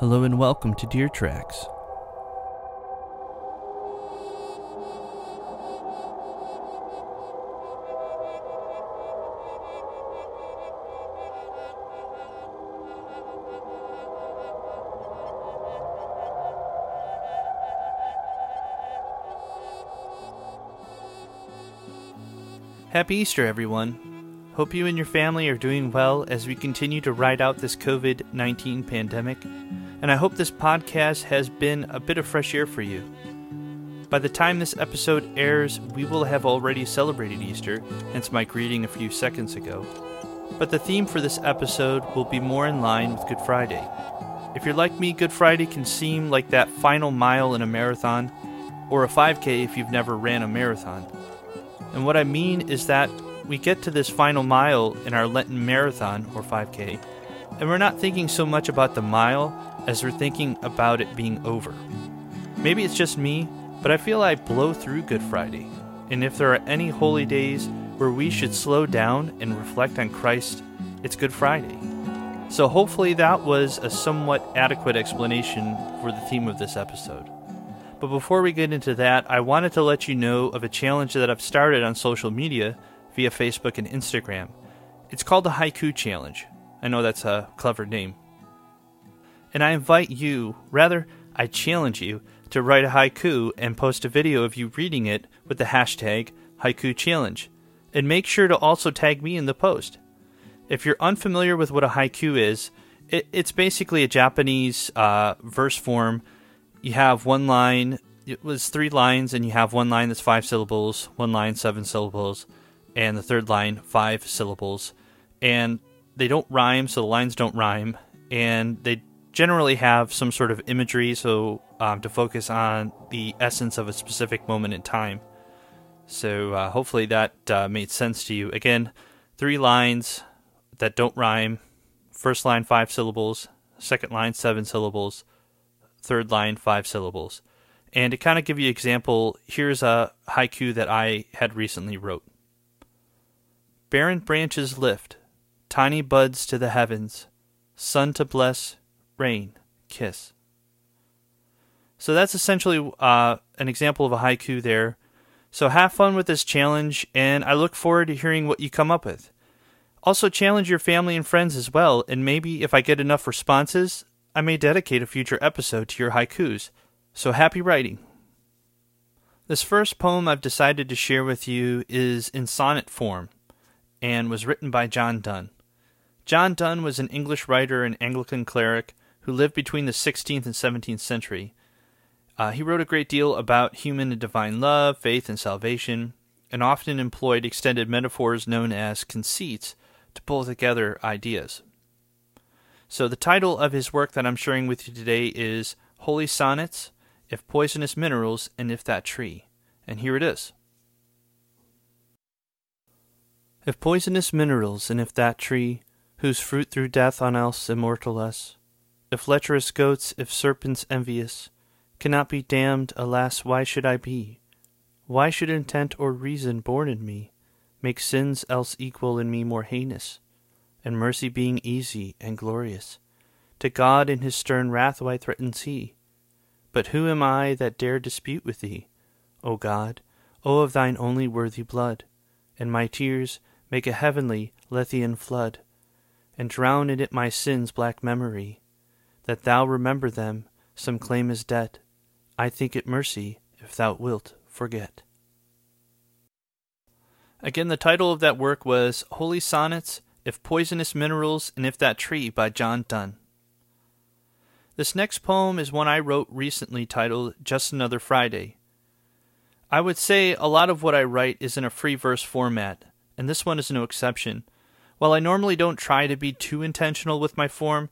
Hello and welcome to Deer Tracks. Happy Easter, everyone. Hope you and your family are doing well as we continue to ride out this COVID 19 pandemic, and I hope this podcast has been a bit of fresh air for you. By the time this episode airs, we will have already celebrated Easter, hence my greeting a few seconds ago. But the theme for this episode will be more in line with Good Friday. If you're like me, Good Friday can seem like that final mile in a marathon, or a 5K if you've never ran a marathon. And what I mean is that we get to this final mile in our Lenten marathon, or 5K, and we're not thinking so much about the mile as we're thinking about it being over. Maybe it's just me, but I feel I blow through Good Friday. And if there are any holy days where we should slow down and reflect on Christ, it's Good Friday. So hopefully that was a somewhat adequate explanation for the theme of this episode. But before we get into that, I wanted to let you know of a challenge that I've started on social media via Facebook and Instagram. It's called the Haiku Challenge. I know that's a clever name. And I invite you, rather, I challenge you, to write a haiku and post a video of you reading it with the hashtag Haiku Challenge. And make sure to also tag me in the post. If you're unfamiliar with what a haiku is, it, it's basically a Japanese uh, verse form you have one line it was three lines and you have one line that's five syllables one line seven syllables and the third line five syllables and they don't rhyme so the lines don't rhyme and they generally have some sort of imagery so um, to focus on the essence of a specific moment in time. So uh, hopefully that uh, made sense to you. Again three lines that don't rhyme. First line five syllables. Second line seven syllables. Third line five syllables. And to kind of give you an example, here's a haiku that I had recently wrote. Barren branches lift, tiny buds to the heavens, sun to bless, rain, kiss. So that's essentially uh, an example of a haiku there. So have fun with this challenge, and I look forward to hearing what you come up with. Also, challenge your family and friends as well, and maybe if I get enough responses, I may dedicate a future episode to your haikus, so happy writing. This first poem I've decided to share with you is in sonnet form and was written by John Donne. John Donne was an English writer and Anglican cleric who lived between the 16th and 17th century. Uh, he wrote a great deal about human and divine love, faith, and salvation, and often employed extended metaphors known as conceits to pull together ideas. So, the title of his work that I'm sharing with you today is Holy Sonnets, If Poisonous Minerals, and If That Tree. And here it is. If poisonous minerals, and if that tree, whose fruit threw death on else immortal us, if lecherous goats, if serpents envious, cannot be damned, alas, why should I be? Why should intent or reason born in me make sins else equal in me more heinous? and mercy being easy and glorious. To God in his stern wrath why threatens he? But who am I that dare dispute with thee? O God, O of thine only worthy blood, and my tears make a heavenly Lethean flood, and drown in it my sins' black memory, that thou remember them, some claim as debt. I think it mercy if thou wilt forget. Again, the title of that work was Holy Sonnets if Poisonous Minerals and If That Tree by John Donne. This next poem is one I wrote recently titled Just Another Friday. I would say a lot of what I write is in a free verse format, and this one is no exception. While I normally don't try to be too intentional with my form,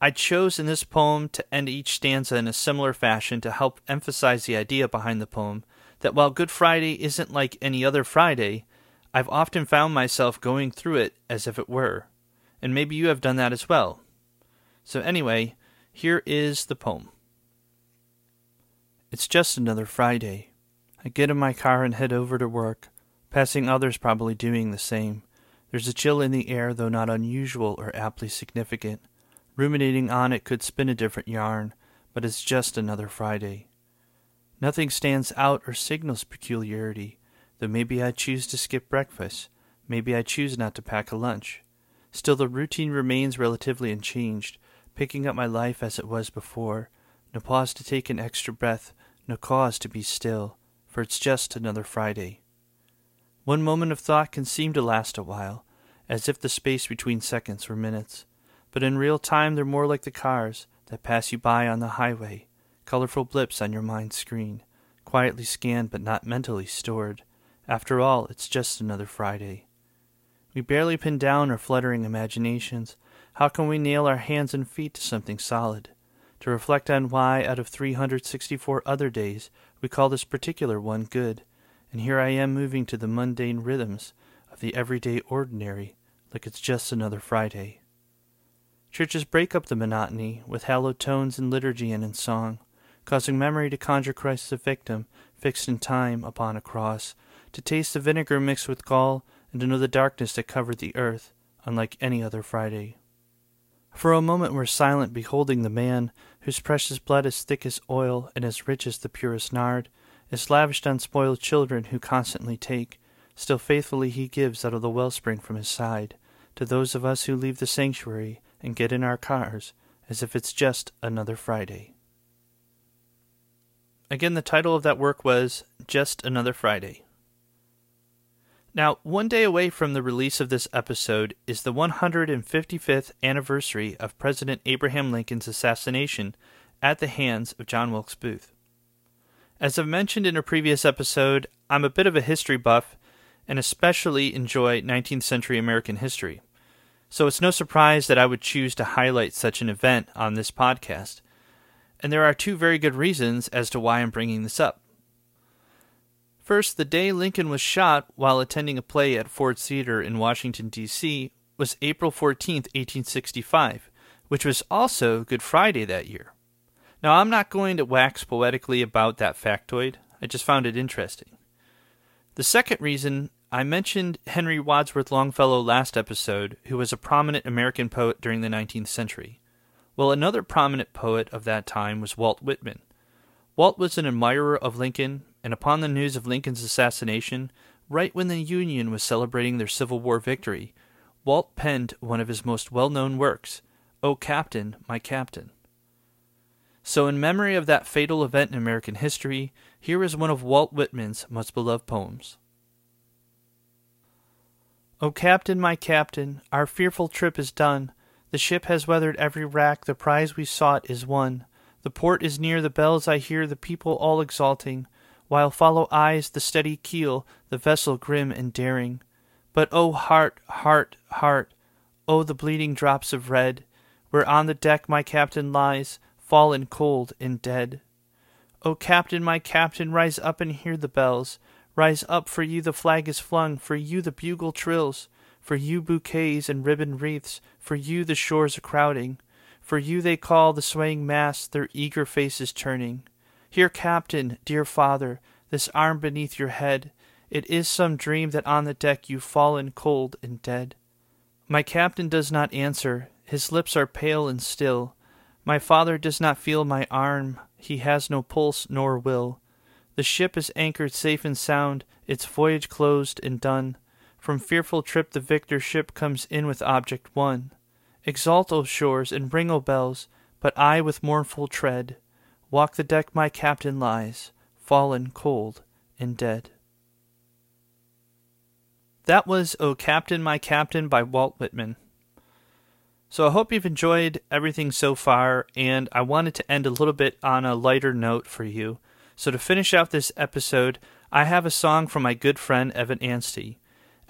I chose in this poem to end each stanza in a similar fashion to help emphasize the idea behind the poem that while Good Friday isn't like any other Friday, I've often found myself going through it as if it were, and maybe you have done that as well. So, anyway, here is the poem. It's just another Friday. I get in my car and head over to work, passing others probably doing the same. There's a chill in the air, though not unusual or aptly significant. Ruminating on it could spin a different yarn, but it's just another Friday. Nothing stands out or signals peculiarity, though maybe I choose to skip breakfast, maybe I choose not to pack a lunch. Still, the routine remains relatively unchanged, picking up my life as it was before. No pause to take an extra breath, no cause to be still, for it's just another Friday. One moment of thought can seem to last a while, as if the space between seconds were minutes, but in real time they're more like the cars that pass you by on the highway, colorful blips on your mind's screen, quietly scanned but not mentally stored. After all, it's just another Friday. We barely pin down our fluttering imaginations. How can we nail our hands and feet to something solid? To reflect on why, out of 364 other days, we call this particular one good. And here I am moving to the mundane rhythms of the everyday ordinary, like it's just another Friday. Churches break up the monotony with hallowed tones in liturgy and in song, causing memory to conjure Christ the victim, fixed in time upon a cross, to taste the vinegar mixed with gall, and to know the darkness that covered the earth, unlike any other Friday. For a moment we're silent, beholding the man whose precious blood is thick as oil and as rich as the purest nard, is lavished on spoiled children who constantly take, still faithfully he gives out of the wellspring from his side, to those of us who leave the sanctuary and get in our cars as if it's just another Friday. Again, the title of that work was Just Another Friday. Now, one day away from the release of this episode is the 155th anniversary of President Abraham Lincoln's assassination at the hands of John Wilkes Booth. As I've mentioned in a previous episode, I'm a bit of a history buff and especially enjoy 19th century American history. So it's no surprise that I would choose to highlight such an event on this podcast. And there are two very good reasons as to why I'm bringing this up. First, the day Lincoln was shot while attending a play at Ford's Theater in Washington, D.C., was April 14, 1865, which was also Good Friday that year. Now, I'm not going to wax poetically about that factoid, I just found it interesting. The second reason I mentioned Henry Wadsworth Longfellow last episode, who was a prominent American poet during the 19th century. Well, another prominent poet of that time was Walt Whitman. Walt was an admirer of Lincoln and upon the news of Lincoln's assassination, right when the Union was celebrating their Civil War victory, Walt penned one of his most well known works, O Captain, My Captain. So, in memory of that fatal event in American history, here is one of Walt Whitman's most beloved poems. O Captain, my Captain, our fearful trip is done. The ship has weathered every rack, the prize we sought is won. The port is near, the bells I hear, the people all exulting while follow eyes the steady keel, the vessel grim and daring. But oh heart, heart, heart, oh the bleeding drops of red, where on the deck my captain lies, fallen cold and dead. O captain, my captain, rise up and hear the bells. Rise up, for you the flag is flung, for you the bugle trills, for you bouquets and ribbon wreaths, for you the shores are crowding, for you they call the swaying masts, their eager faces turning. Here, Captain, dear father, this arm beneath your head. It is some dream that on the deck you've fallen cold and dead. My captain does not answer, his lips are pale and still. My father does not feel my arm, he has no pulse nor will. The ship is anchored safe and sound, its voyage closed and done. From fearful trip the victor ship comes in with object won. Exult, O shores, and ring, O bells, but I with mournful tread Walk the deck my captain lies, fallen cold and dead. That was O Captain, My Captain by Walt Whitman. So I hope you've enjoyed everything so far, and I wanted to end a little bit on a lighter note for you. So to finish out this episode, I have a song from my good friend Evan Anstey.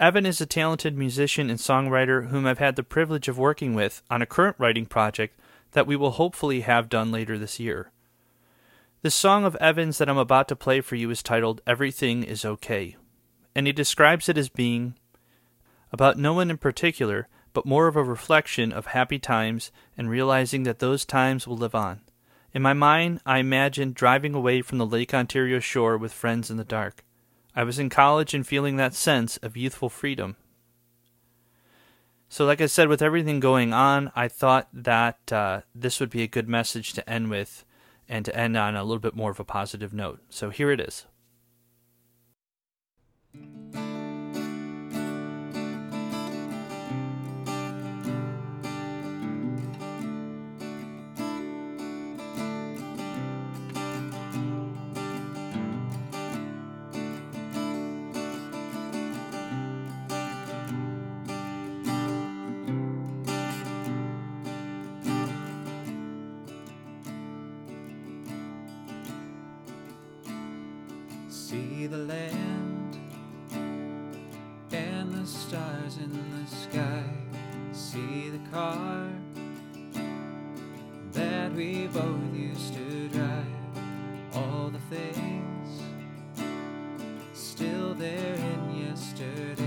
Evan is a talented musician and songwriter whom I've had the privilege of working with on a current writing project that we will hopefully have done later this year. The song of Evans that I'm about to play for you is titled Everything is Okay, and he describes it as being about no one in particular, but more of a reflection of happy times and realizing that those times will live on. In my mind, I imagined driving away from the Lake Ontario shore with friends in the dark. I was in college and feeling that sense of youthful freedom. So, like I said, with everything going on, I thought that uh, this would be a good message to end with and to end on a little bit more of a positive note. So, here it is. See the land and the stars in the sky. See the car that we both used to drive. All the things still there in yesterday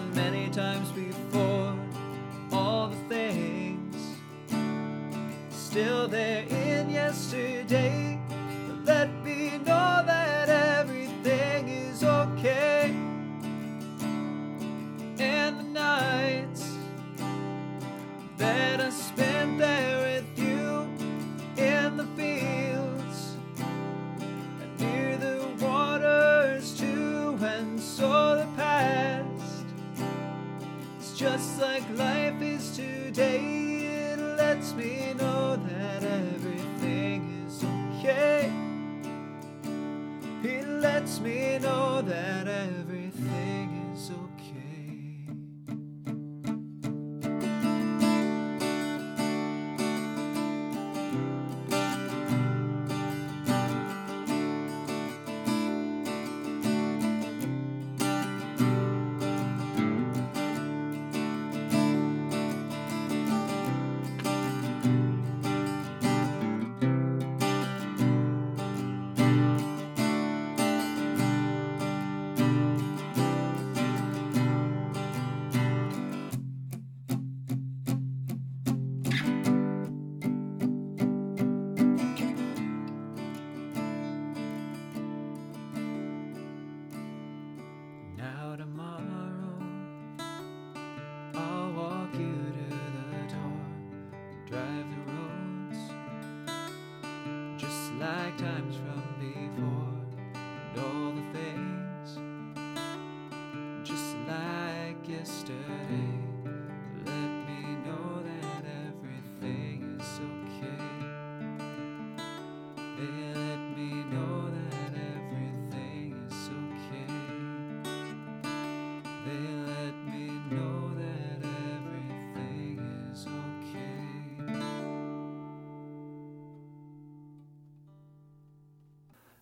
on many times before. All the things still there in yesterday let me know that everything is okay. And the nights that I spent there with you in the fields and near the waters too, and so just like life is today. It lets me know that everything is okay. It lets me know that everything They let me know that everything is okay. They let me know that everything is okay.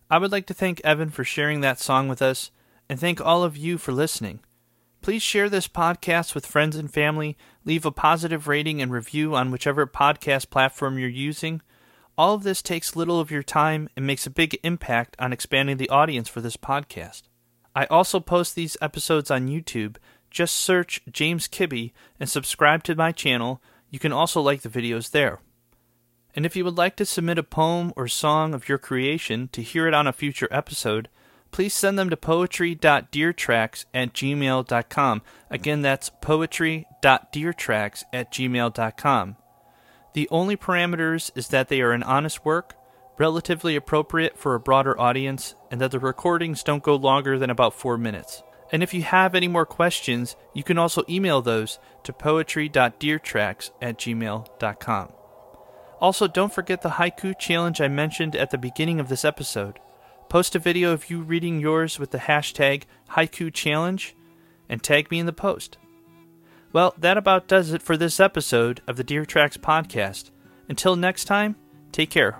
I would like to thank Evan for sharing that song with us and thank all of you for listening. Please share this podcast with friends and family, leave a positive rating and review on whichever podcast platform you're using. All of this takes little of your time and makes a big impact on expanding the audience for this podcast. I also post these episodes on YouTube. Just search James Kibbe and subscribe to my channel. You can also like the videos there. And if you would like to submit a poem or song of your creation to hear it on a future episode, please send them to poetry.deertracks at gmail.com. Again, that's poetry.deertracks at gmail.com. The only parameters is that they are an honest work, relatively appropriate for a broader audience, and that the recordings don't go longer than about four minutes. And if you have any more questions, you can also email those to poetry.deertracks at gmail.com. Also, don't forget the haiku challenge I mentioned at the beginning of this episode. Post a video of you reading yours with the hashtag haiku challenge and tag me in the post. Well, that about does it for this episode of the Deer Tracks podcast. Until next time, take care.